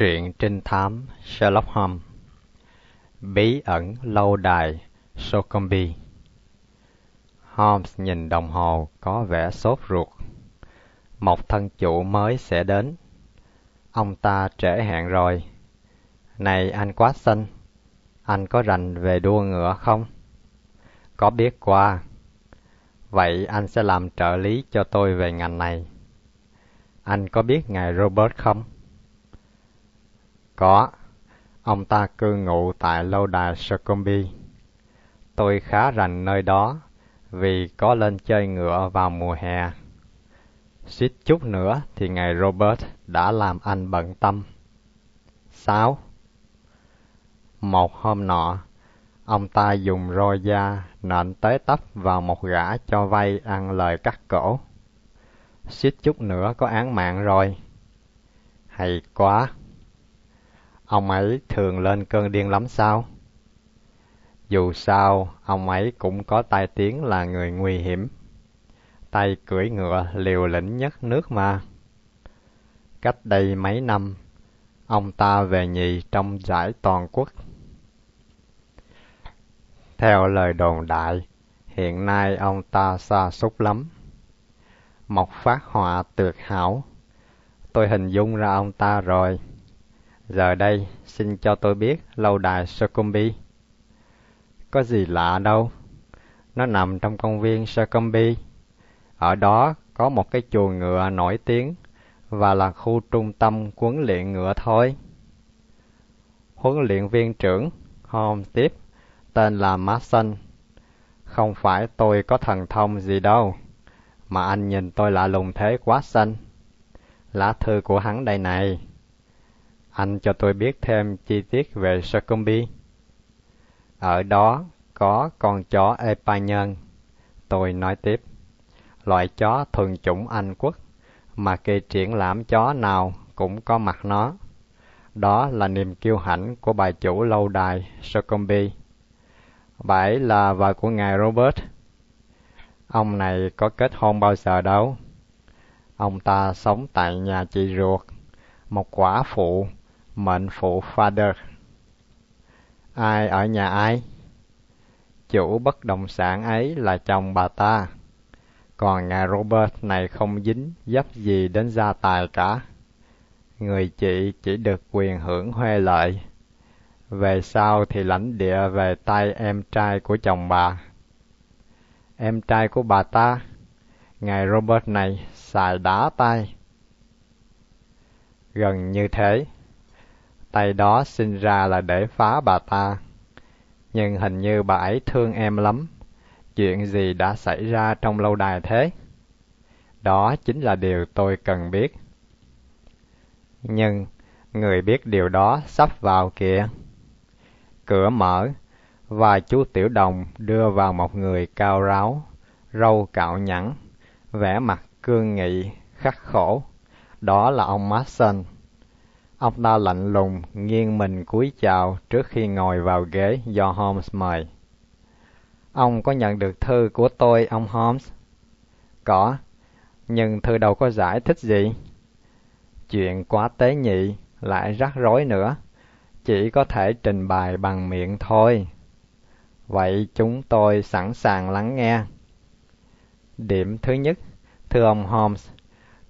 Truyện trinh thám Sherlock Holmes Bí ẩn lâu đài Socombe Holmes nhìn đồng hồ có vẻ sốt ruột. Một thân chủ mới sẽ đến. Ông ta trễ hẹn rồi. Này anh quá xinh, anh có rành về đua ngựa không? Có biết qua. Vậy anh sẽ làm trợ lý cho tôi về ngành này. Anh có biết ngài Robert không? Có. Ông ta cư ngụ tại lâu đài Succumbi. Tôi khá rành nơi đó vì có lên chơi ngựa vào mùa hè. Suýt chút nữa thì ngài Robert đã làm anh bận tâm. Sáu. Một hôm nọ, ông ta dùng roi da nện tới tấp vào một gã cho vay ăn lời cắt cổ. Suýt chút nữa có án mạng rồi. Hay quá! Ông ấy thường lên cơn điên lắm sao? Dù sao, ông ấy cũng có tai tiếng là người nguy hiểm. Tay cưỡi ngựa liều lĩnh nhất nước mà. Cách đây mấy năm, ông ta về nhì trong giải toàn quốc. Theo lời đồn đại, hiện nay ông ta xa xúc lắm. Một phát họa tuyệt hảo. Tôi hình dung ra ông ta rồi. Giờ đây, xin cho tôi biết lâu đài Succumbi. Có gì lạ đâu. Nó nằm trong công viên Succumbi. Ở đó có một cái chuồng ngựa nổi tiếng và là khu trung tâm huấn luyện ngựa thôi. Huấn luyện viên trưởng Holmes tiếp, tên là Mason. Không phải tôi có thần thông gì đâu, mà anh nhìn tôi lạ lùng thế quá xanh. Lá thư của hắn đây này. Anh cho tôi biết thêm chi tiết về Succumbi. Ở đó có con chó Epanian. Tôi nói tiếp. Loại chó thuần chủng Anh quốc mà kỳ triển lãm chó nào cũng có mặt nó. Đó là niềm kiêu hãnh của bà chủ lâu đài Succumbi. Bà ấy là vợ của ngài Robert. Ông này có kết hôn bao giờ đâu. Ông ta sống tại nhà chị ruột, một quả phụ mệnh phụ father. Ai ở nhà ai? Chủ bất động sản ấy là chồng bà ta. Còn ngài robert này không dính dấp gì đến gia tài cả. Người chị chỉ được quyền hưởng huê lợi. Về sau thì lãnh địa về tay em trai của chồng bà. Em trai của bà ta, ngài robert này xài đá tay. Gần như thế tay đó sinh ra là để phá bà ta. Nhưng hình như bà ấy thương em lắm. Chuyện gì đã xảy ra trong lâu đài thế? Đó chính là điều tôi cần biết. Nhưng người biết điều đó sắp vào kìa. Cửa mở, và chú Tiểu Đồng đưa vào một người cao ráo, râu cạo nhẵn, vẻ mặt cương nghị, khắc khổ. Đó là ông Mason. Ông ta lạnh lùng, nghiêng mình cúi chào trước khi ngồi vào ghế do Holmes mời. Ông có nhận được thư của tôi, ông Holmes? Có, nhưng thư đâu có giải thích gì. Chuyện quá tế nhị, lại rắc rối nữa. Chỉ có thể trình bày bằng miệng thôi. Vậy chúng tôi sẵn sàng lắng nghe. Điểm thứ nhất, thưa ông Holmes,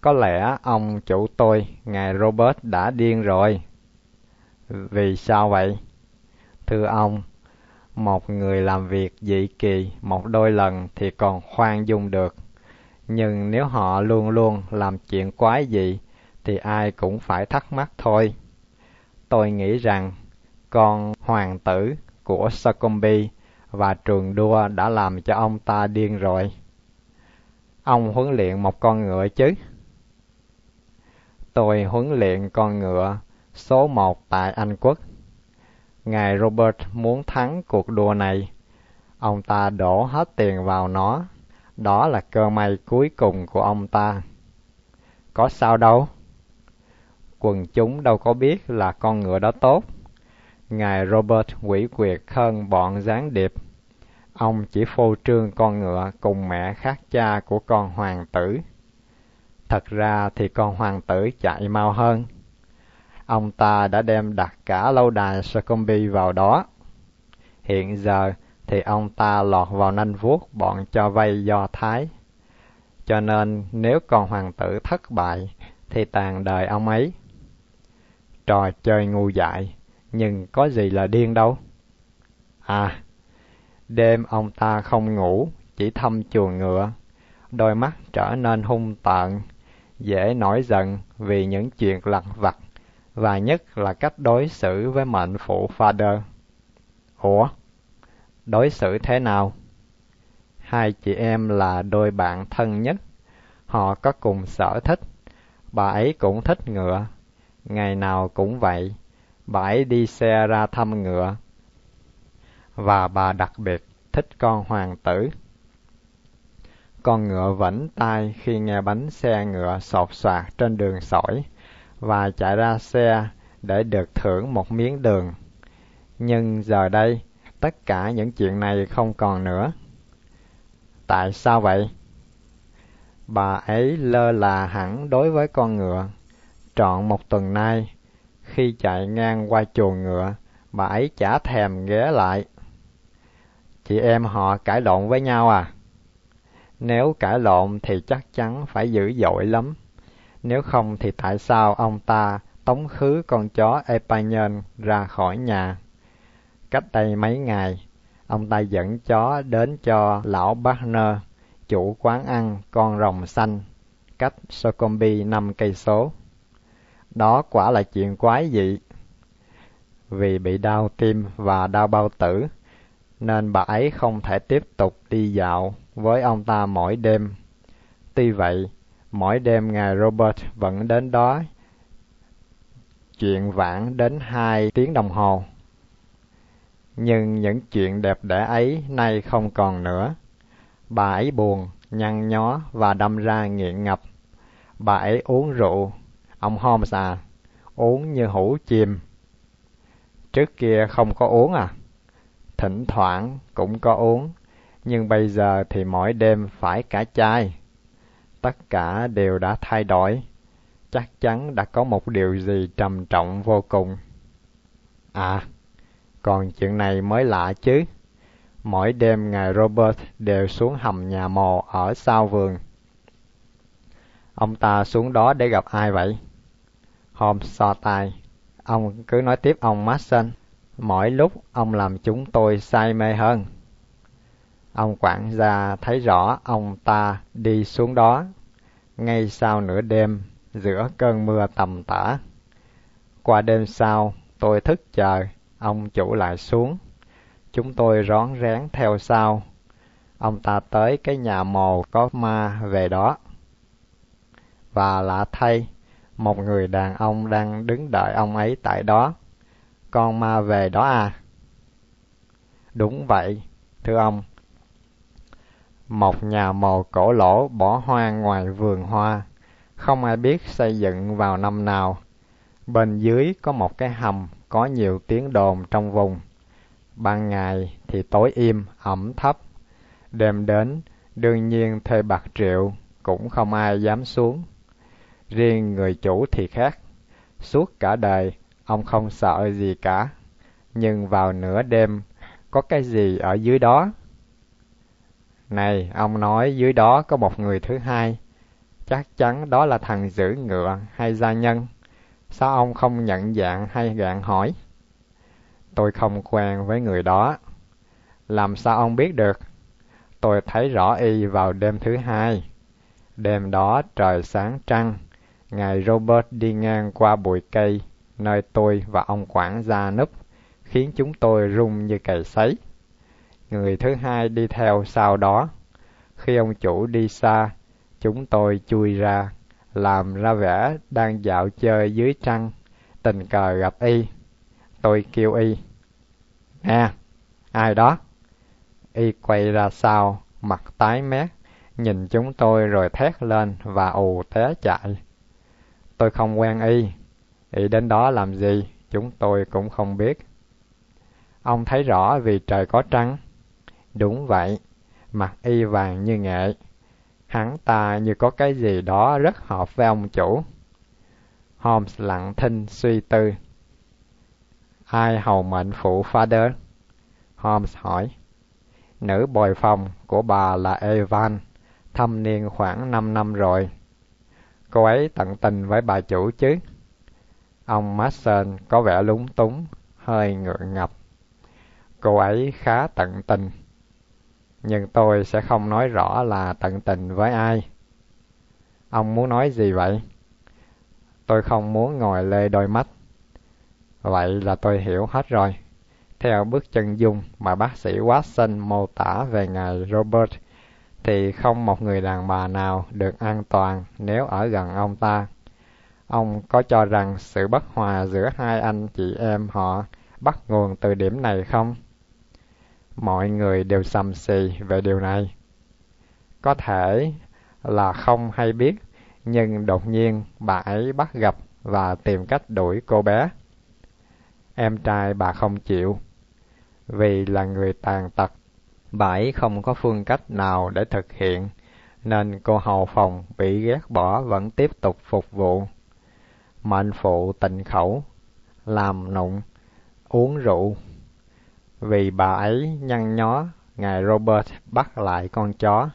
có lẽ ông chủ tôi, ngài Robert đã điên rồi. Vì sao vậy? Thưa ông, một người làm việc dị kỳ một đôi lần thì còn khoan dung được. Nhưng nếu họ luôn luôn làm chuyện quái dị thì ai cũng phải thắc mắc thôi. Tôi nghĩ rằng con hoàng tử của Succumbi và trường đua đã làm cho ông ta điên rồi. Ông huấn luyện một con ngựa chứ? Tôi huấn luyện con ngựa số một tại Anh quốc. Ngài Robert muốn thắng cuộc đua này. Ông ta đổ hết tiền vào nó. Đó là cơ may cuối cùng của ông ta. Có sao đâu? Quần chúng đâu có biết là con ngựa đó tốt. Ngài Robert quỷ quyệt hơn bọn gián điệp. Ông chỉ phô trương con ngựa cùng mẹ khác cha của con hoàng tử Thật ra thì con hoàng tử chạy mau hơn. ông ta đã đem đặt cả lâu đài Succumbi vào đó. Hiện giờ thì ông ta lọt vào nanh vuốt bọn cho vay Do Thái. Cho nên nếu con hoàng tử thất bại thì tàn đời ông ấy. Trò chơi ngu dại, nhưng có gì là điên đâu. À, đêm ông ta không ngủ, chỉ thăm chuồng ngựa. Đôi mắt trở nên hung tợn, dễ nổi giận vì những chuyện lặt vặt, và nhất là cách đối xử với mệnh phụ Father. Ủa? Đối xử thế nào? Hai chị em là đôi bạn thân nhất. Họ có cùng sở thích. Bà ấy cũng thích ngựa. Ngày nào cũng vậy. Bà ấy đi xe ra thăm ngựa. Và bà đặc biệt thích con hoàng tử. Con ngựa vẫn tay khi nghe bánh xe ngựa sột soạt trên đường sỏi và chạy ra xe để được thưởng một miếng đường. Nhưng giờ đây, tất cả những chuyện này không còn nữa. Tại sao vậy? Bà ấy lơ là hẳn đối với con ngựa. Trọn một tuần nay, khi chạy ngang qua chuồng ngựa, bà ấy chả thèm ghé lại. Chị em họ cãi lộn với nhau à? Nếu cãi lộn thì chắc chắn phải dữ dội lắm. Nếu không thì tại sao ông ta tống khứ con chó Epanyen ra khỏi nhà? Cách đây mấy ngày, ông ta dẫn chó đến cho lão Barner, chủ quán ăn con rồng xanh, cách Socombi năm cây số. Đó quả là chuyện quái dị. Vì bị đau tim và đau bao tử, nên bà ấy không thể tiếp tục đi dạo với ông ta mỗi đêm. Tuy vậy, mỗi đêm ngài Robert vẫn đến đó chuyện vãn đến hai tiếng đồng hồ. Nhưng những chuyện đẹp đẽ ấy nay không còn nữa. Bà ấy buồn, nhăn nhó và đâm ra nghiện ngập. Bà ấy uống rượu, ông Holmes à, uống như hũ chìm. Trước kia không có uống à? Thỉnh thoảng cũng có uống, nhưng bây giờ thì mỗi đêm phải cả chai. Tất cả đều đã thay đổi. Chắc chắn đã có một điều gì trầm trọng vô cùng. À, còn chuyện này mới lạ chứ. Mỗi đêm ngài Robert đều xuống hầm nhà mồ ở sau vườn. Ông ta xuống đó để gặp ai vậy? Holmes so tay. Ông cứ nói tiếp ông Mason. Mỗi lúc ông làm chúng tôi say mê hơn. Ông quản gia thấy rõ ông ta đi xuống đó. Ngay sau nửa đêm, giữa cơn mưa tầm tã. Qua đêm sau, tôi thức chờ, ông chủ lại xuống. Chúng tôi rón rén theo sau. Ông ta tới cái nhà mồ có ma về đó. Và lạ thay, một người đàn ông đang đứng đợi ông ấy tại đó. Con ma về đó à? Đúng vậy, thưa ông. Một nhà mồ cổ lỗ bỏ hoang ngoài vườn hoa, không ai biết xây dựng vào năm nào. Bên dưới có một cái hầm có nhiều tiếng đồn trong vùng. Ban ngày thì tối im, ẩm thấp. Đêm đến, đương nhiên thuê bạc triệu, cũng không ai dám xuống. Riêng người chủ thì khác. Suốt cả đời, ông không sợ gì cả. Nhưng vào nửa đêm, có cái gì ở dưới đó? Này, ông nói dưới đó có một người thứ hai. Chắc chắn đó là thằng giữ ngựa hay gia nhân. Sao ông không nhận dạng hay gạn hỏi? Tôi không quen với người đó. Làm sao ông biết được? Tôi thấy rõ y vào đêm thứ hai. Đêm đó trời sáng trăng, ngài Robert đi ngang qua bụi cây nơi tôi và ông quản gia núp, khiến chúng tôi rung như cày sấy. Người thứ hai đi theo sau đó. Khi ông chủ đi xa, chúng tôi chui ra, làm ra vẻ đang dạo chơi dưới trăng, tình cờ gặp y. Tôi kêu y. Nè, ai đó? Y quay ra sau, mặt tái mét, nhìn chúng tôi rồi thét lên và ù té chạy. Tôi không quen y, y đến đó làm gì, chúng tôi cũng không biết. Ông thấy rõ vì trời có trăng? Đúng vậy, mặt y vàng như nghệ. Hắn ta như có cái gì đó rất hợp với ông chủ. Holmes lặng thinh suy tư. Ai hầu mệnh phụ Father? Holmes hỏi. Nữ bồi phòng của bà là Evan, thâm niên khoảng 5 năm rồi. Cô ấy tận tình với bà chủ chứ? Ông Mason có vẻ lúng túng, hơi ngượng ngập. Cô ấy khá tận tình. Nhưng tôi sẽ không nói rõ là tận tình với ai. Ông muốn nói gì vậy? Tôi không muốn ngồi lê đôi mắt. Vậy là tôi hiểu hết rồi. Theo bước chân dung mà bác sĩ Watson mô tả về ngài Robert, thì không một người đàn bà nào được an toàn nếu ở gần ông ta. Ông có cho rằng sự bất hòa giữa hai anh chị em họ bắt nguồn từ điểm này không? Mọi người đều sầm xì về điều này. Có thể là không hay biết, nhưng đột nhiên bà ấy bắt gặp và tìm cách đuổi cô bé. Em trai bà không chịu, vì là người tàn tật. Bà ấy không có phương cách nào để thực hiện, nên cô hầu phòng bị ghét bỏ vẫn tiếp tục phục vụ. Mệnh phụ tịnh khẩu, làm nụng, uống rượu. Vì bà ấy nhăn nhó, ngài Robert bắt lại con chó.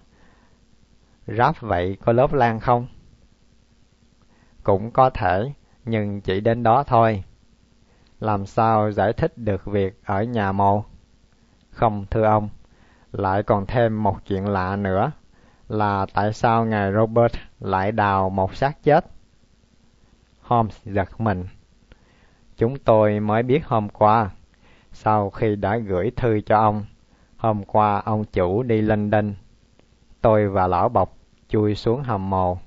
Ráp vậy có lớp lan không? Cũng có thể, nhưng chỉ đến đó thôi. Làm sao giải thích được việc ở nhà mồ? Không thưa ông, lại còn thêm một chuyện lạ nữa là tại sao ngài Robert lại đào một xác chết? Holmes giật mình. Chúng tôi mới biết hôm qua, sau khi đã gửi thư cho ông, hôm qua ông chủ đi London. Tôi và lão bọc chui xuống hầm mồ.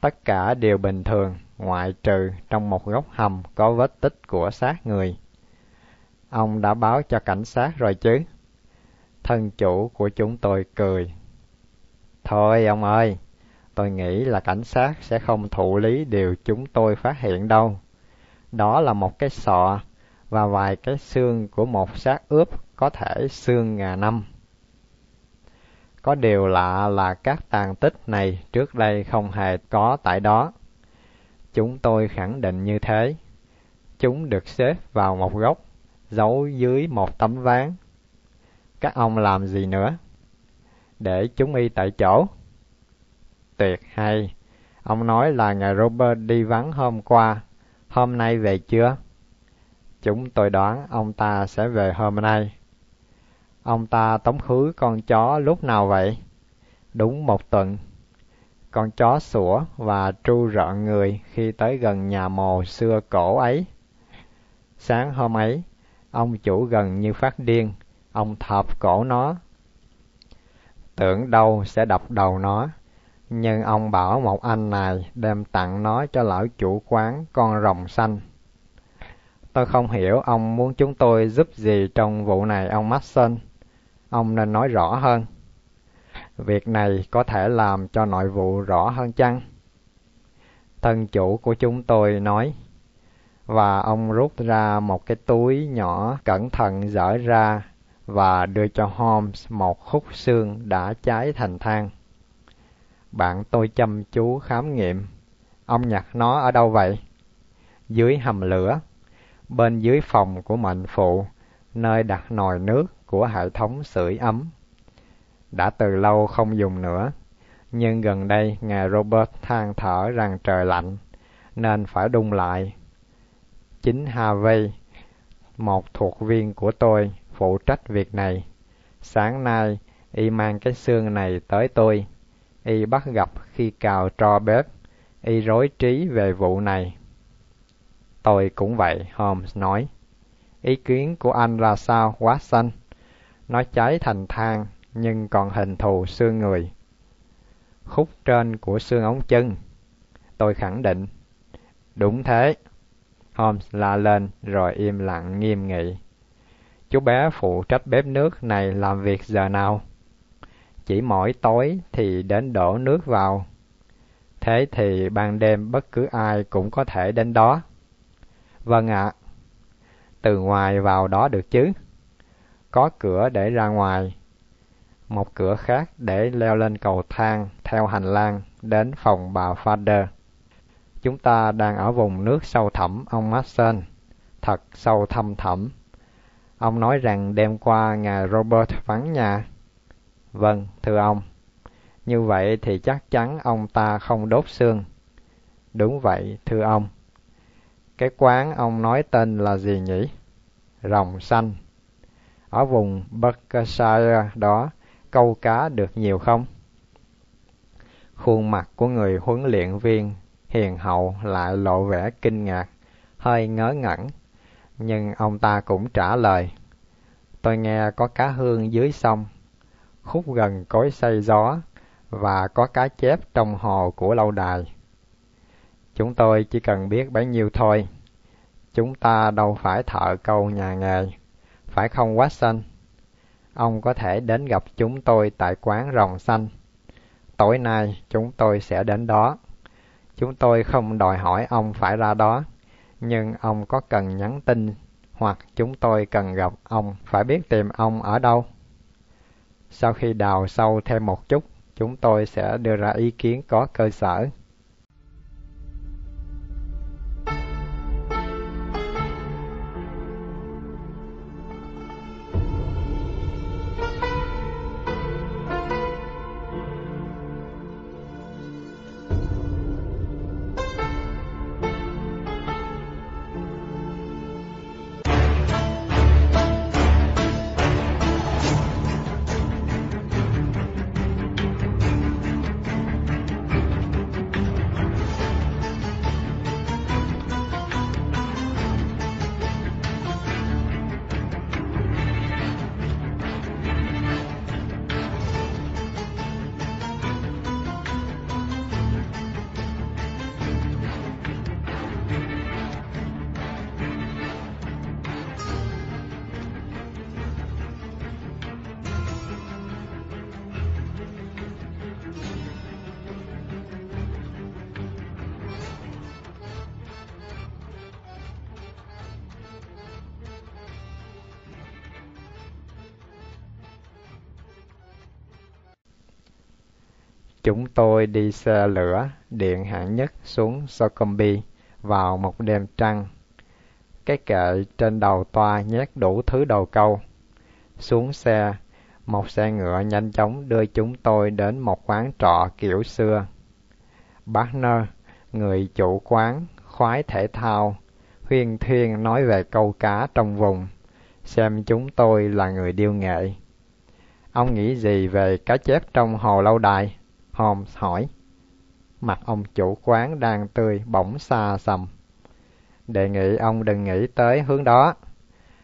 Tất cả đều bình thường, ngoại trừ trong một góc hầm có vết tích của xác người. Ông đã báo cho cảnh sát rồi chứ? Thân chủ của chúng tôi cười. Thôi ông ơi, tôi nghĩ là cảnh sát sẽ không thụ lý điều chúng tôi phát hiện đâu. Đó là một cái sọ và vài cái xương của một xác ướp có thể xương ngà năm. Có điều lạ là các tàn tích này trước đây không hề có tại đó. Chúng tôi khẳng định như thế. Chúng được xếp vào một góc, giấu dưới một tấm ván. Các ông làm gì nữa? Để chúng y tại chỗ. Tuyệt hay. Ông nói là ngài Robert đi vắng hôm qua. Hôm nay về chưa? Chúng tôi đoán ông ta sẽ về hôm nay. Ông ta tống khứ con chó lúc nào vậy? Đúng một tuần. Con chó sủa và tru rợn người khi tới gần nhà mồ xưa cổ ấy. Sáng hôm ấy, ông chủ gần như phát điên, ông thọp cổ nó. Tưởng đâu sẽ đập đầu nó, nhưng ông bảo một anh này đem tặng nó cho lão chủ quán con rồng xanh. Tôi không hiểu ông muốn chúng tôi giúp gì trong vụ này ông Mason. Ông nên nói rõ hơn. Việc này có thể làm cho nội vụ rõ hơn chăng? Thân chủ của chúng tôi nói. Và ông rút ra một cái túi nhỏ cẩn thận dở ra và đưa cho Holmes một khúc xương đã cháy thành than. Bạn tôi chăm chú khám nghiệm. Ông nhặt nó ở đâu vậy? Dưới hầm lửa, bên dưới phòng của mệnh phụ, nơi đặt nồi nước của hệ thống sưởi ấm. Đã từ lâu không dùng nữa, nhưng gần đây ngài Robert than thở rằng trời lạnh, nên phải đun lại. Chính Harvey, một thuộc viên của tôi, phụ trách việc này. Sáng nay, y mang cái xương này tới tôi. Y bắt gặp khi cào tro bếp. Y rối trí về vụ này. Tôi cũng vậy, Holmes nói. Ý kiến của anh ra sao, Watson? Nó cháy thành than, nhưng còn hình thù xương người. Khúc trên của xương ống chân. Tôi khẳng định. Đúng thế. Holmes la lên rồi im lặng nghiêm nghị. Chú bé phụ trách bếp nước này làm việc giờ nào? Chỉ mỗi tối thì đến đổ nước vào. Thế thì ban đêm bất cứ ai cũng có thể đến đó. Vâng ạ. Từ ngoài vào đó được chứ? Có cửa để ra ngoài. Một cửa khác để leo lên cầu thang theo hành lang đến phòng bà Father. Chúng ta đang ở vùng nước sâu thẳm, ông Mason. Thật sâu thâm thẳm. Ông nói rằng đêm qua ngài Robert vắng nhà. Vâng, thưa ông. Như vậy thì chắc chắn ông ta không đốt xương. Đúng vậy, thưa ông. Cái quán ông nói tên là gì nhỉ? Rồng xanh. Ở vùng Berkshire đó, câu cá được nhiều không? Khuôn mặt của người huấn luyện viên hiền hậu lại lộ vẻ kinh ngạc, hơi ngớ ngẩn. Nhưng ông ta cũng trả lời. Tôi nghe có cá hương dưới sông, khúc gần cối xây gió, và có cá chép trong hồ của lâu đài. Chúng tôi chỉ cần biết bấy nhiêu thôi. Chúng ta đâu phải thợ câu nhà nghề, phải không Watson? Ông có thể đến gặp chúng tôi tại quán rồng xanh. Tối nay chúng tôi sẽ đến đó. Chúng tôi không đòi hỏi ông phải ra đó, nhưng ông có cần nhắn tin hoặc chúng tôi cần gặp ông phải biết tìm ông ở đâu. Sau khi đào sâu thêm một chút, chúng tôi sẽ đưa ra ý kiến có cơ sở. Chúng tôi đi xe lửa điện hạng nhất xuống Succumby vào một đêm trăng. Cái kệ trên đầu toa nhét đủ thứ đầu câu. Xuống xe, một xe ngựa nhanh chóng đưa chúng tôi đến một quán trọ kiểu xưa. Barner, người chủ quán, khoái thể thao, huyên thuyên nói về câu cá trong vùng, xem chúng tôi là người điêu nghệ. Ông nghĩ gì về cá chép trong hồ lâu đài? Holmes hỏi. Mặt ông chủ quán đang tươi bỗng xa sầm. Đề nghị ông đừng nghĩ tới hướng đó.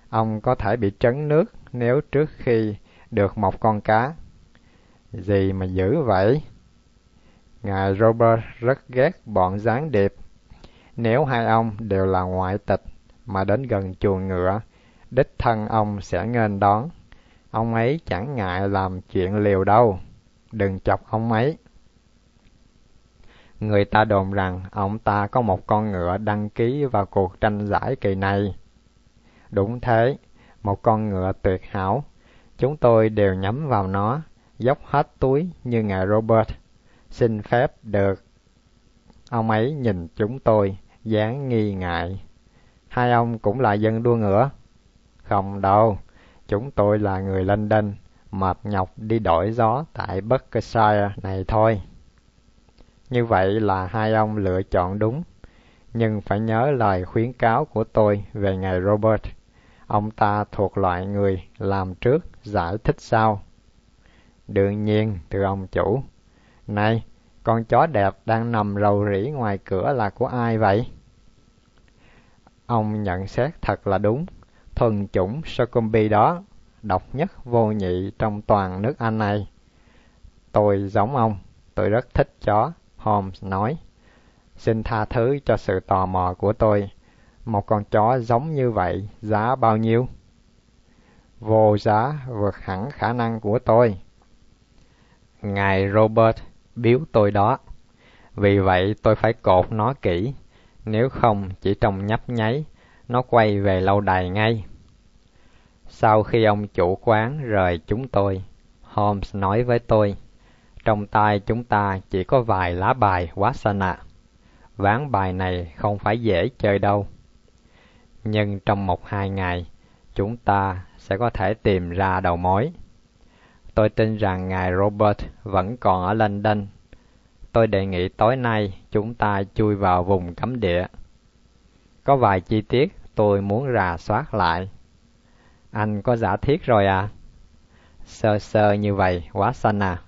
Ông có thể bị trấn nước nếu trước khi được một con cá. Gì mà dữ vậy? Ngài Robert rất ghét bọn gián điệp. Nếu hai ông đều là ngoại tịch mà đến gần chuồng ngựa, đích thân ông sẽ nghênh đón. Ông ấy chẳng ngại làm chuyện liều đâu. Đừng chọc ông ấy. Người ta đồn rằng ông ta có một con ngựa đăng ký vào cuộc tranh giải kỳ này. Đúng thế, một con ngựa tuyệt hảo. Chúng tôi đều nhắm vào nó, dốc hết túi như ngài Robert. Xin phép được. Ông ấy nhìn chúng tôi, dáng nghi ngại. Hai ông cũng là dân đua ngựa? Không đâu, chúng tôi là người London, mệt nhọc đi đổi gió tại Berkshire này thôi. Như vậy là hai ông lựa chọn đúng. Nhưng phải nhớ lời khuyến cáo của tôi về ngài Robert. Ông ta thuộc loại người làm trước, giải thích sau. Đương nhiên, thưa ông chủ. Này, con chó đẹp đang nằm rầu rĩ ngoài cửa là của ai vậy? Ông nhận xét thật là đúng. Thuần chủng Succumby đó, độc nhất vô nhị trong toàn nước Anh này. Tôi giống ông, tôi rất thích chó Holmes nói. Xin tha thứ cho sự tò mò của tôi. Một con chó giống như vậy, giá bao nhiêu? Vô giá vượt hẳn khả năng của tôi. Ngài Robert biếu tôi đó. Vì vậy tôi phải cột nó kỹ. Nếu không, chỉ trong nhấp nháy, nó quay về lâu đài ngay. Sau khi ông chủ quán rời chúng tôi, Holmes nói với tôi. Trong tay chúng ta chỉ có vài lá bài quá sanà. Ván bài này không phải dễ chơi đâu. Nhưng trong một hai ngày, chúng ta sẽ có thể tìm ra đầu mối. Tôi tin rằng ngài Robert vẫn còn ở London. Tôi đề nghị tối nay chúng ta chui vào vùng cấm địa. Có vài chi tiết tôi muốn rà soát lại. Anh có giả thiết rồi à? Sơ sơ như vậy, quá xanh à.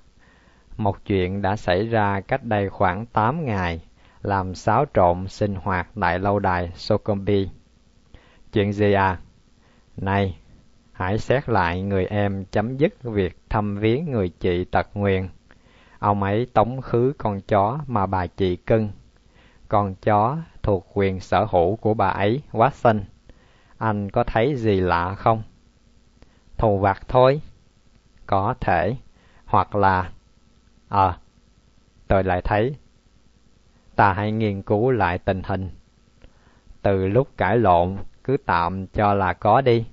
Một chuyện đã xảy ra cách đây khoảng 8 ngày, làm xáo trộn sinh hoạt tại lâu đài Sokombi. Chuyện gì à? Này, hãy xét lại người em chấm dứt việc thăm viếng người chị tật nguyền. Ông ấy tống khứ con chó mà bà chị cưng. Con chó thuộc quyền sở hữu của bà ấy, Watson. Anh có thấy gì lạ không? Thù vặt thôi. Có thể. Hoặc là... Ờ, à, tôi lại thấy. Ta hãy nghiên cứu lại tình hình. Từ lúc cãi lộn, cứ tạm cho là có đi.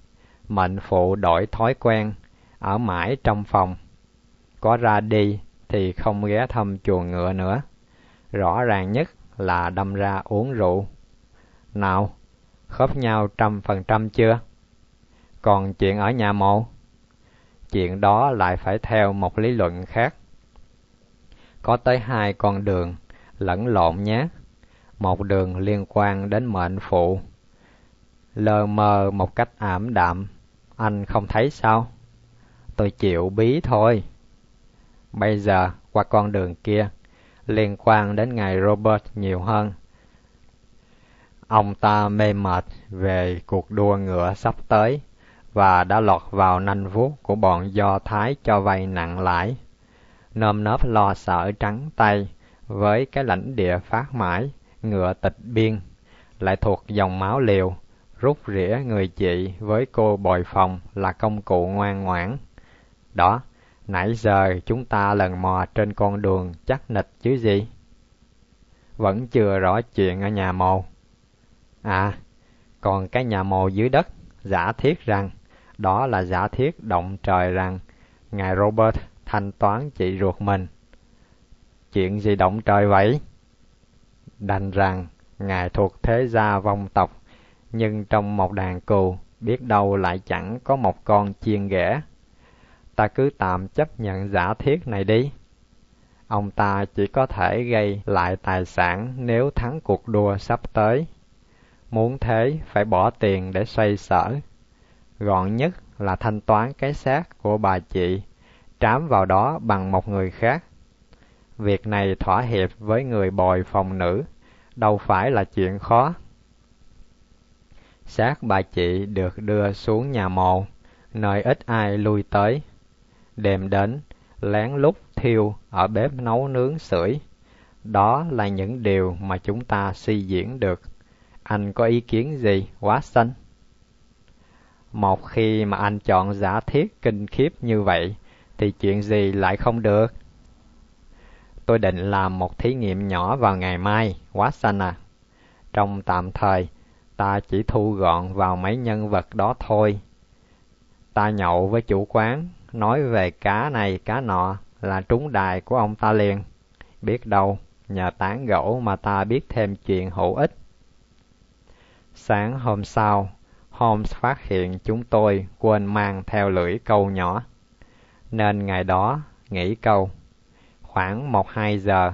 Mệnh phụ đổi thói quen, ở mãi trong phòng. Có ra đi thì không ghé thăm chuồng ngựa nữa. Rõ ràng nhất là đâm ra uống rượu. Nào, khớp nhau trăm phần trăm chưa? Còn chuyện ở nhà mộ? Chuyện đó lại phải theo một lý luận khác. Có tới hai con đường, lẫn lộn nhé. Một đường liên quan đến mệnh phụ. Lờ mờ một cách ảm đạm, anh không thấy sao? Tôi chịu bí thôi. Bây giờ qua con đường kia, liên quan đến ngài Robert nhiều hơn. Ông ta mê mệt về cuộc đua ngựa sắp tới và đã lọt vào nanh vuốt của bọn Do Thái cho vay nặng lãi. Nơm nớp lo sợ trắng tay với cái lãnh địa phát mãi, ngựa tịch biên, lại thuộc dòng máu liều, rút rỉa người chị với cô bồi phòng là công cụ ngoan ngoãn. Đó, nãy giờ chúng ta lần mò trên con đường chắc nịch chứ gì? Vẫn chưa rõ chuyện ở nhà mồ. À, còn cái nhà mồ dưới đất, giả thiết rằng, đó là giả thiết động trời rằng, ngài Robert thanh toán chị ruột mình. Chuyện gì động trời vậy? Đành rằng, ngài thuộc thế gia vong tộc, nhưng trong một đàn cừu, biết đâu lại chẳng có một con chiên ghẻ. Ta cứ tạm chấp nhận giả thiết này đi. Ông ta chỉ có thể gây lại tài sản nếu thắng cuộc đua sắp tới. Muốn thế phải bỏ tiền để xoay sở. Gọn nhất là thanh toán cái xác của bà chị, trám vào đó bằng một người khác. Việc này thỏa hiệp với người bồi phòng nữ, đâu phải là chuyện khó. Xác bà chị được đưa xuống nhà mồ, nơi ít ai lui tới. Đêm đến, lén lút thiêu ở bếp nấu nướng sưởi. Đó là những điều mà chúng ta suy diễn được. Anh có ý kiến gì, quá xanh? Một khi mà anh chọn giả thiết kinh khiếp như vậy, thì chuyện gì lại không được? Tôi định làm một thí nghiệm nhỏ vào ngày mai, quá xanh à. Trong tạm thời, ta chỉ thu gọn vào mấy nhân vật đó thôi. Ta nhậu với chủ quán, nói về cá này cá nọ là trúng đài của ông ta liền. Biết đâu, nhờ tán gẫu mà ta biết thêm chuyện hữu ích. Sáng hôm sau, Holmes phát hiện chúng tôi quên mang theo lưỡi câu nhỏ. Nên ngày đó, nghỉ câu. Khoảng một hai giờ,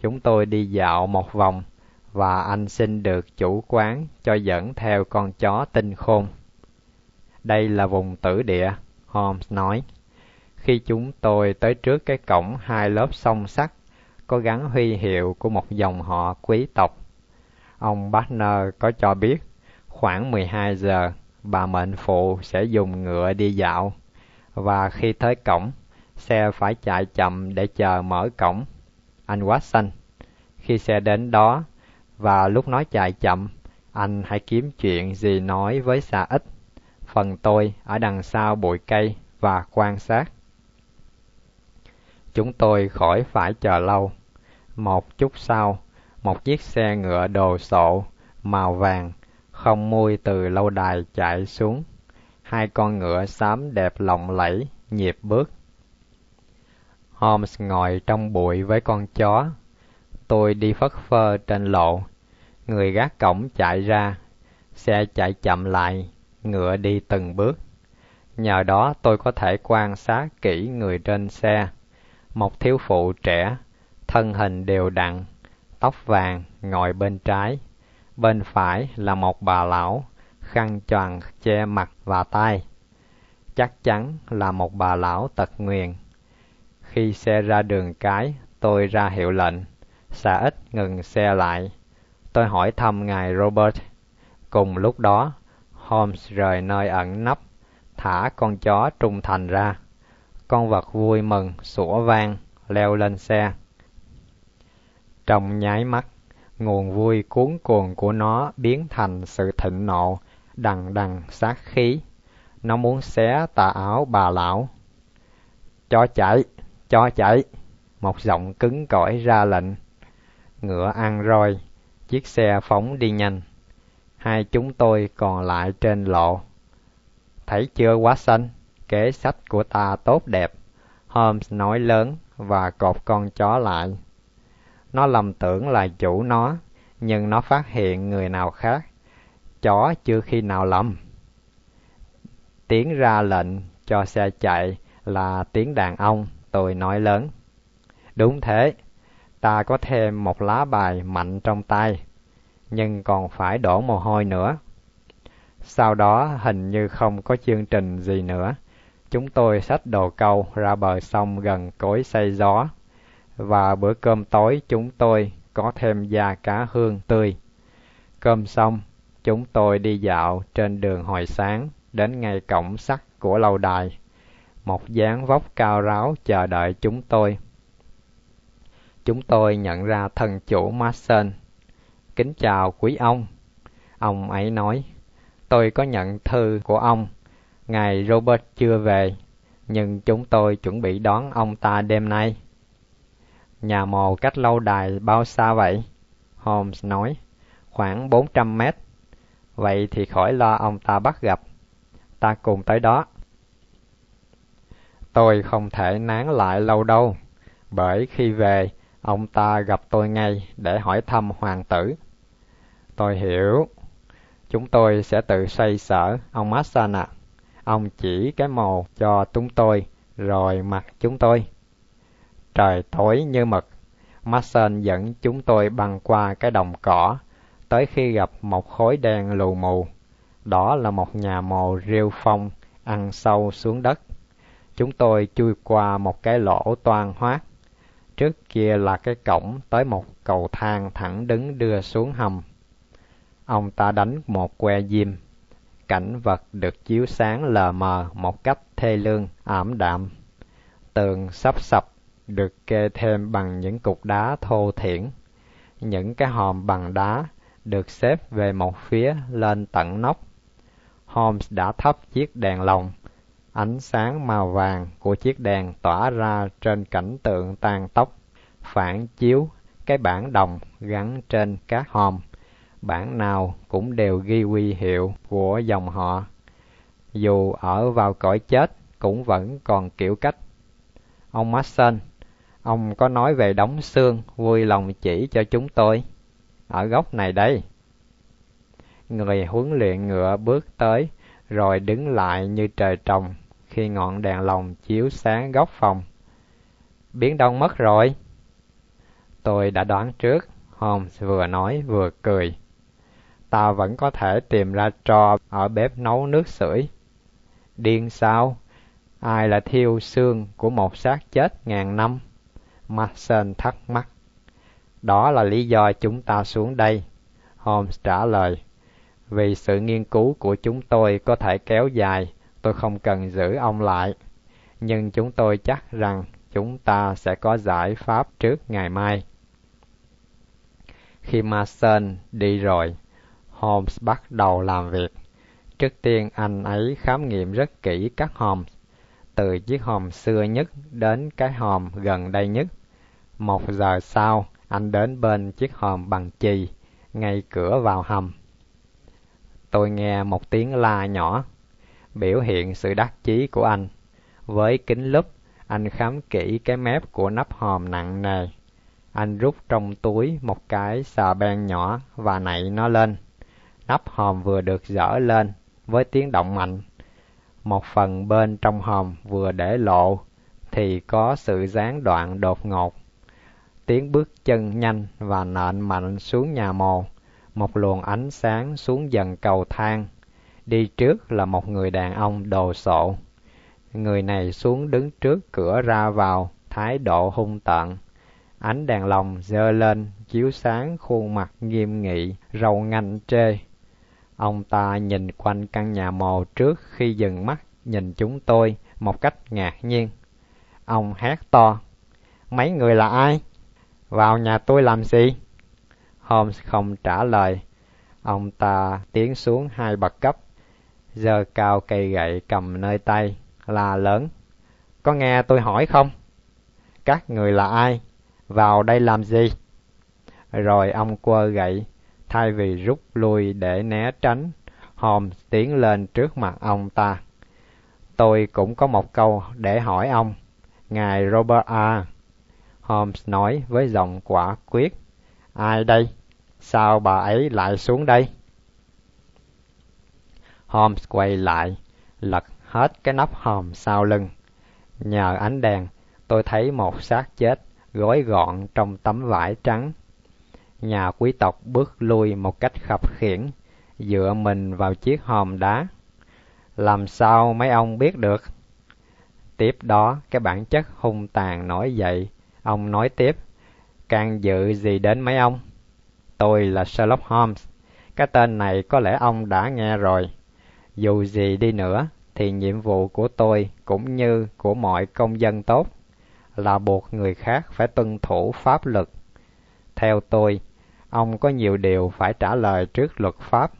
chúng tôi đi dạo một vòng và anh xin được chủ quán cho dẫn theo con chó tinh khôn. Đây là vùng tử địa, Holmes nói. Khi chúng tôi tới trước cái cổng hai lớp song sắt, có gắn huy hiệu của một dòng họ quý tộc. Ông Barner có cho biết, khoảng 12 giờ, bà mệnh phụ sẽ dùng ngựa đi dạo, và khi tới cổng, xe phải chạy chậm để chờ mở cổng. Anh quá xanh khi xe đến đó, và lúc nói chạy chậm, anh hãy kiếm chuyện gì nói với xà ít. Phần tôi ở đằng sau bụi cây và quan sát. Chúng tôi khỏi phải chờ lâu. Một chút sau, một chiếc xe ngựa đồ sộ, màu vàng, không mui từ lâu đài chạy xuống. Hai con ngựa xám đẹp lộng lẫy, nhịp bước. Holmes ngồi trong bụi với con chó. Tôi đi phất phơ trên lộ, người gác cổng chạy ra, xe chạy chậm lại, ngựa đi từng bước. Nhờ đó tôi có thể quan sát kỹ người trên xe. Một thiếu phụ trẻ, thân hình đều đặn, tóc vàng, ngồi bên trái. Bên phải là một bà lão, khăn choàng che mặt và tay. Chắc chắn là một bà lão tật nguyền. Khi xe ra đường cái, tôi ra hiệu lệnh. Xà ít ngừng xe lại. Tôi hỏi thăm ngài Robert. Cùng lúc đó, Holmes rời nơi ẩn nấp, thả con chó trung thành ra. Con vật vui mừng, sủa vang, leo lên xe. Trong nháy mắt, nguồn vui cuốn cuồng của nó biến thành sự thịnh nộ, đằng đằng sát khí. Nó muốn xé tà áo bà lão. Cho chạy, cho chạy. Một giọng cứng cỏi ra lệnh. Ngựa ăn roi, chiếc xe phóng đi nhanh. Hai chúng tôi còn lại trên lộ. Thấy chưa quá xanh, kế sách của ta tốt đẹp. Holmes nói lớn và cột con chó lại. Nó lầm tưởng là chủ nó, nhưng nó phát hiện người nào khác. Chó chưa khi nào lầm. Tiếng ra lệnh cho xe chạy là tiếng đàn ông, tôi nói lớn. Đúng thế, ta có thêm một lá bài mạnh trong tay, nhưng còn phải đổ mồ hôi nữa. Sau đó hình như không có chương trình gì nữa. Chúng tôi xách đồ câu ra bờ sông gần cối xây gió. Và bữa cơm tối chúng tôi có thêm da cá hương tươi. Cơm xong, chúng tôi đi dạo trên đường hồi sáng đến ngay cổng sắt của lâu đài. Một dáng vóc cao ráo chờ đợi chúng tôi. Chúng tôi nhận ra thần chủ Mason. Kính chào quý ông. Ông ấy nói, tôi có nhận thư của ông. Ngài Robert chưa về, nhưng chúng tôi chuẩn bị đón ông ta đêm nay. Nhà mồ cách lâu đài bao xa vậy? Holmes nói, khoảng 400 mét. Vậy thì khỏi lo ông ta bắt gặp. Ta cùng tới đó. Tôi không thể nán lại lâu đâu, bởi khi về, ông ta gặp tôi ngay để hỏi thăm hoàng tử. Tôi hiểu. Chúng tôi sẽ tự xoay sở, ông Masson ạ. Ông chỉ cái mồ cho chúng tôi, rồi mặc chúng tôi. Trời tối như mực, Mason dẫn chúng tôi băng qua cái đồng cỏ, tới khi gặp một khối đen lù mù. Đó là một nhà mồ rêu phong, ăn sâu xuống đất. Chúng tôi chui qua một cái lỗ toan hoác. Trước kia là cái cổng tới một cầu thang thẳng đứng đưa xuống hầm. Ông ta đánh một que diêm. Cảnh vật được chiếu sáng lờ mờ một cách thê lương, ảm đạm. Tường sắp sập được kê thêm bằng những cục đá thô thiển. Những cái hòm bằng đá được xếp về một phía lên tận nóc. Holmes đã thắp chiếc đèn lồng. Ánh sáng màu vàng của chiếc đèn tỏa ra trên cảnh tượng tàn tóc, phản chiếu cái bảng đồng gắn trên các hòm. Bản nào cũng đều ghi huy hiệu của dòng họ. Dù ở vào cõi chết cũng vẫn còn kiểu cách. Ông Masson, Ông có nói về đóng xương, vui lòng chỉ cho chúng tôi. Ở góc này đây. Người huấn luyện ngựa bước tới, rồi đứng lại như trời trồng khi ngọn đèn lồng chiếu sáng góc phòng. Biến đông mất rồi. Tôi đã đoán trước, Holmes vừa nói vừa cười. Ta vẫn có thể tìm ra trò ở bếp nấu nước sưởi. Điên sao? Ai là thiêu xương của một xác chết ngàn năm? Mason thắc mắc. Đó là lý do chúng ta xuống đây. Holmes trả lời. Vì sự nghiên cứu của chúng tôi có thể kéo dài, tôi không cần giữ ông lại. Nhưng chúng tôi chắc rằng chúng ta sẽ có giải pháp trước ngày mai. Khi Mason đi rồi, Holmes bắt đầu làm việc. Trước tiên anh ấy khám nghiệm rất kỹ các hòm, từ chiếc hòm xưa nhất đến cái hòm gần đây nhất. Một giờ sau, anh đến bên chiếc hòm bằng chì, ngay cửa vào hầm. Tôi nghe một tiếng la nhỏ, biểu hiện sự đắc chí của anh. Với kính lúp, anh khám kỹ cái mép của nắp hòm nặng nề. Anh rút trong túi một cái xà beng nhỏ và nảy nó lên. Nắp hòm vừa được dở lên với tiếng động mạnh. Một phần bên trong hòm vừa để lộ thì có sự gián đoạn đột ngột. Tiếng bước chân nhanh và nện mạnh xuống nhà mồ. Một luồng ánh sáng xuống dần cầu thang. Đi trước là một người đàn ông đồ sộ. Người này xuống đứng trước cửa ra vào, thái độ hung tợn. Ánh đèn lồng dơ lên, chiếu sáng khuôn mặt nghiêm nghị, râu nganh trê. Ông ta nhìn quanh căn nhà mồ trước khi dừng mắt nhìn chúng tôi một cách ngạc nhiên. Ông hét to, mấy người là ai? Vào nhà tôi làm gì? Holmes không trả lời. Ông ta tiến xuống hai bậc cấp, giơ cao cây gậy cầm nơi tay, là lớn. Có nghe tôi hỏi không? Các người là ai? Vào đây làm gì? Rồi ông quơ gậy, thay vì rút lui để né tránh, Holmes tiến lên trước mặt ông ta. Tôi cũng có một câu để hỏi ông. Ngài Robert A. Holmes nói với giọng quả quyết. Ai đây? Sao bà ấy lại xuống đây? Holmes quay lại, lật hết cái nắp hòm sau lưng. Nhờ ánh đèn, tôi thấy một xác chết gói gọn trong tấm vải trắng. Nhà quý tộc bước lui một cách khập khiễng, dựa mình vào chiếc hòm đá. Làm sao mấy ông biết được? Tiếp đó, cái bản chất hung tàn nổi dậy. Ông nói tiếp, can dự gì đến mấy ông? Tôi là Sherlock Holmes. Cái tên này có lẽ ông đã nghe rồi. Dù gì đi nữa, thì nhiệm vụ của tôi cũng như của mọi công dân tốt là buộc người khác phải tuân thủ pháp luật. Theo tôi, ông có nhiều điều phải trả lời trước luật pháp.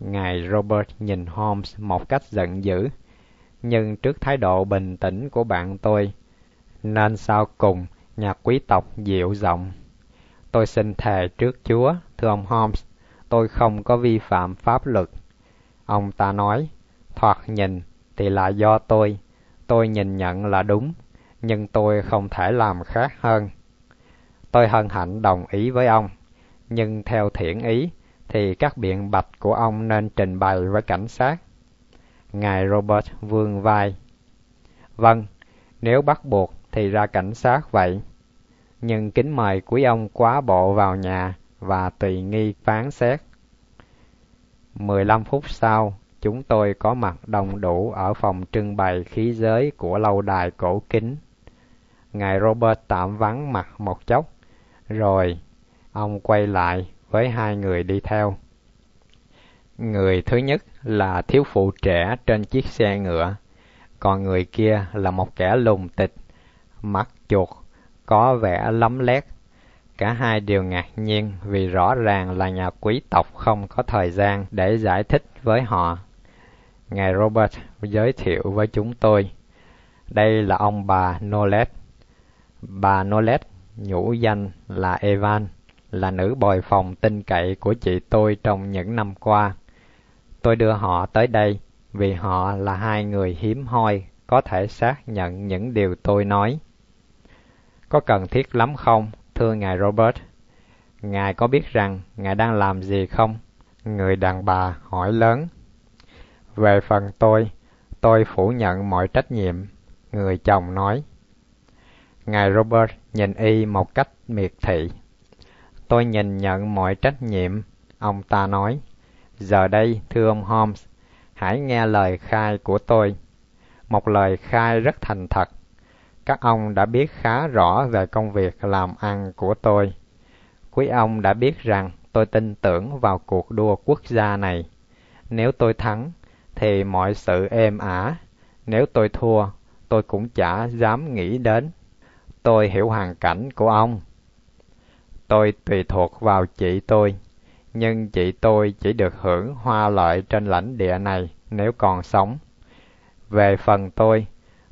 Ngài Robert nhìn Holmes một cách giận dữ, nhưng trước thái độ bình tĩnh của bạn tôi, nên sau cùng nhà quý tộc dịu giọng. Tôi xin thề trước Chúa, thưa ông Holmes, tôi không có vi phạm pháp luật. Ông ta nói, thoạt nhìn thì là do tôi, tôi nhìn nhận là đúng, nhưng tôi không thể làm khác hơn. Tôi hân hạnh đồng ý với ông, nhưng theo thiện ý thì các biện bạch của ông nên trình bày với cảnh sát. Ngài Robert vương vai. Vâng, nếu bắt buộc thì ra cảnh sát vậy. Nhưng kính mời quý ông quá bộ vào nhà và tùy nghi phán xét. 15 phút sau, chúng tôi có mặt đông đủ ở phòng trưng bày khí giới của lâu đài cổ kính. Ngài Robert tạm vắng mặt một chốc, rồi ông quay lại với hai người đi theo. Người thứ nhất là thiếu phụ trẻ trên chiếc xe ngựa, còn người kia là một kẻ lùng tịch, mắt chuột, có vẻ lấm lét. Cả hai đều ngạc nhiên vì rõ ràng là nhà quý tộc không có thời gian để giải thích với họ. Ngài Robert giới thiệu với chúng tôi. Đây là ông bà Nolet. Bà Nolet nhũ danh là Evan, là nữ bồi phòng tin cậy của chị tôi trong những năm qua. Tôi đưa họ tới đây vì họ là hai người hiếm hoi có thể xác nhận những điều tôi nói. Có cần thiết lắm không, thưa ngài Robert? Ngài có biết rằng ngài đang làm gì không? Người đàn bà hỏi lớn. Về phần tôi, tôi phủ nhận mọi trách nhiệm, người chồng nói. Ngài Robert nhìn y một cách miệt thị. Tôi nhìn nhận mọi trách nhiệm, ông ta nói. Giờ đây, thưa ông Holmes, hãy nghe lời khai của tôi. Một lời khai rất thành thật. Các ông đã biết khá rõ về công việc làm ăn của tôi. Quý ông đã biết rằng tôi tin tưởng vào cuộc đua quốc gia này. Nếu tôi thắng, thì mọi sự êm ả. Nếu tôi thua, tôi cũng chả dám nghĩ đến. Tôi hiểu hoàn cảnh của ông. Tôi tùy thuộc vào chị tôi nhưng chị tôi chỉ được hưởng hoa lợi trên lãnh địa này nếu còn sống. Về phần tôi,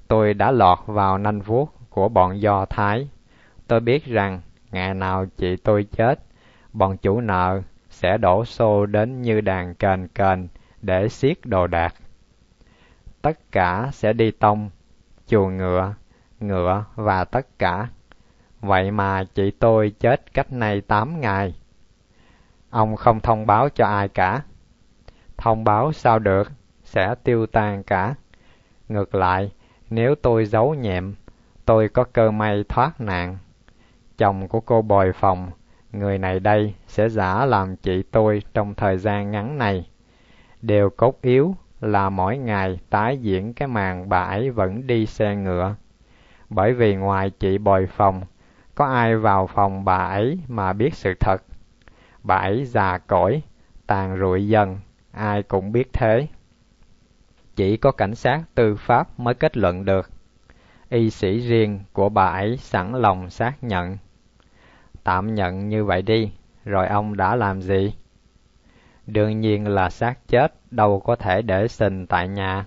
tôi đã lọt vào nanh vuốt của bọn Do Thái. Tôi biết rằng ngày nào chị tôi chết, bọn chủ nợ sẽ đổ xô đến như đàn kền kền để xiết đồ đạc. Tất cả sẽ đi tông, chuồng ngựa, ngựa và tất cả. Vậy mà chị tôi chết cách nay tám ngày. Ông không thông báo cho ai cả. Thông báo sao được, sẽ tiêu tan cả. Ngược lại, nếu tôi giấu nhẹm, tôi có cơ may thoát nạn. Chồng của cô bồi phòng, người này đây sẽ giả làm chị tôi trong thời gian ngắn này. Điều cốt yếu là mỗi ngày tái diễn cái màn bà ấy vẫn đi xe ngựa. Bởi vì ngoài chị bồi phòng, có ai vào phòng bà ấy mà biết sự thật. Bà ấy già cỗi, tàn rụi dần, ai cũng biết thế. Chỉ có cảnh sát tư pháp mới kết luận được. Y sĩ riêng của bà ấy sẵn lòng xác nhận. Tạm nhận như vậy đi, rồi ông đã làm gì? Đương nhiên là xác chết, đâu có thể để sình tại nhà.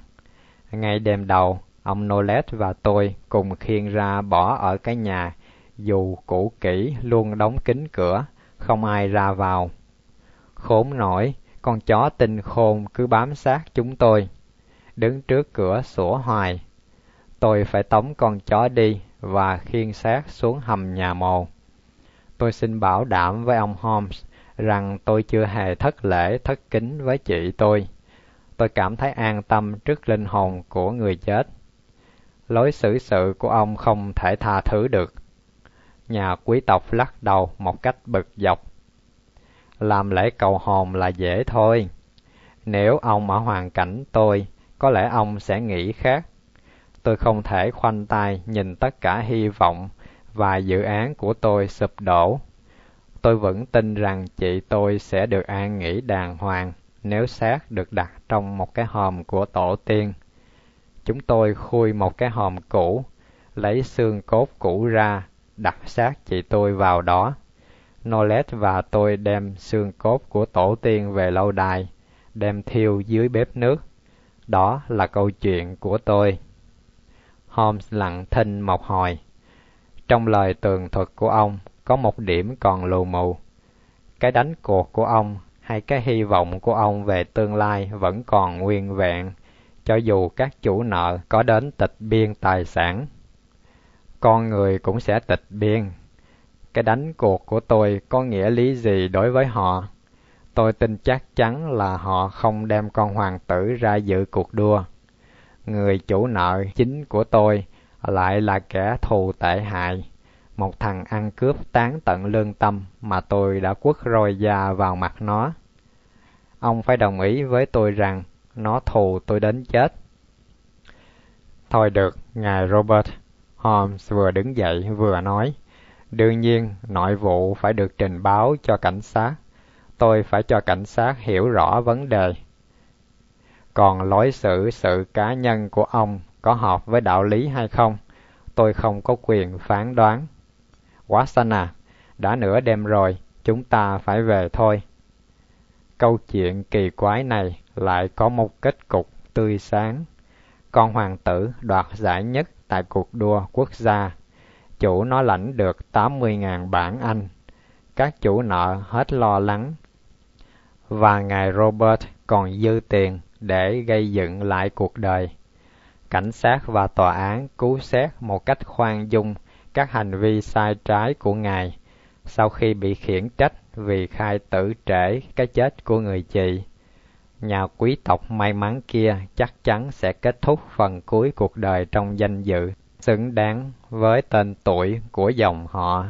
Ngay đêm đầu, ông Nolet và tôi cùng khiêng ra bỏ ở cái nhà, dù cũ kỹ luôn đóng kín cửa, không ai ra vào. Khốn nổi, con chó tinh khôn cứ bám sát chúng tôi, đứng trước cửa sủa hoài. Tôi phải tống con chó đi và khiêng xác xuống hầm nhà mồ. Tôi xin bảo đảm với ông Holmes rằng tôi chưa hề thất lễ thất kính với chị tôi. Tôi cảm thấy an tâm trước linh hồn của người chết. Lối xử sự của ông không thể tha thứ được. Nhà quý tộc lắc đầu một cách bực dọc. Làm lễ cầu hồn là dễ thôi. Nếu ông ở hoàn cảnh tôi, có lẽ ông sẽ nghĩ khác. Tôi không thể khoanh tay nhìn tất cả hy vọng và dự án của tôi sụp đổ Tôi vẫn tin rằng chị tôi sẽ được an nghỉ đàng hoàng nếu xác được đặt trong một cái hòm của tổ tiên. Chúng tôi khui một cái hòm cũ, lấy xương cốt cũ ra, đặt xác chị tôi vào đó. Nolet và tôi đem xương cốt của tổ tiên về lâu đài, đem thiêu dưới bếp nước. Đó là câu chuyện của tôi. Holmes lặng thinh một hồi. Trong lời tường thuật của ông, có một điểm còn lù mù. Cái đánh cuộc của ông hay cái hy vọng của ông về tương lai vẫn còn nguyên vẹn, cho dù các chủ nợ có đến tịch biên tài sản. Con người cũng sẽ tịch biên. Cái đánh cuộc của tôi có nghĩa lý gì đối với họ? Tôi tin chắc chắn là họ không đem con hoàng tử ra dự cuộc đua. Người chủ nợ chính của tôi lại là kẻ thù tệ hại một thằng ăn cướp tán tận lương tâm mà tôi đã quất roi da vào mặt nó. Ông phải đồng ý với tôi rằng nó thù tôi đến chết. Thôi được, ngài Robert. Holmes vừa đứng dậy vừa nói. Đương nhiên, nội vụ phải được trình báo cho cảnh sát. Tôi phải cho cảnh sát hiểu rõ vấn đề. Còn lối xử sự cá nhân của ông có hợp với đạo lý hay không, tôi không có quyền phán đoán. quá xanh à, đã nửa đêm rồi, chúng ta phải về thôi. Câu chuyện kỳ quái này lại có một kết cục tươi sáng. Con hoàng tử đoạt giải nhất tại cuộc đua quốc gia. Chủ nó lãnh được 80.000 bảng Anh. Các chủ nợ hết lo lắng. Và ngài Robert còn dư tiền để gây dựng lại cuộc đời. Cảnh sát và tòa án cứu xét một cách khoan dung các hành vi sai trái của Ngài sau khi bị khiển trách vì khai tử trễ cái chết của người chị. Nhà quý tộc may mắn kia chắc chắn sẽ kết thúc phần cuối cuộc đời trong danh dự, xứng đáng với tên tuổi của dòng họ.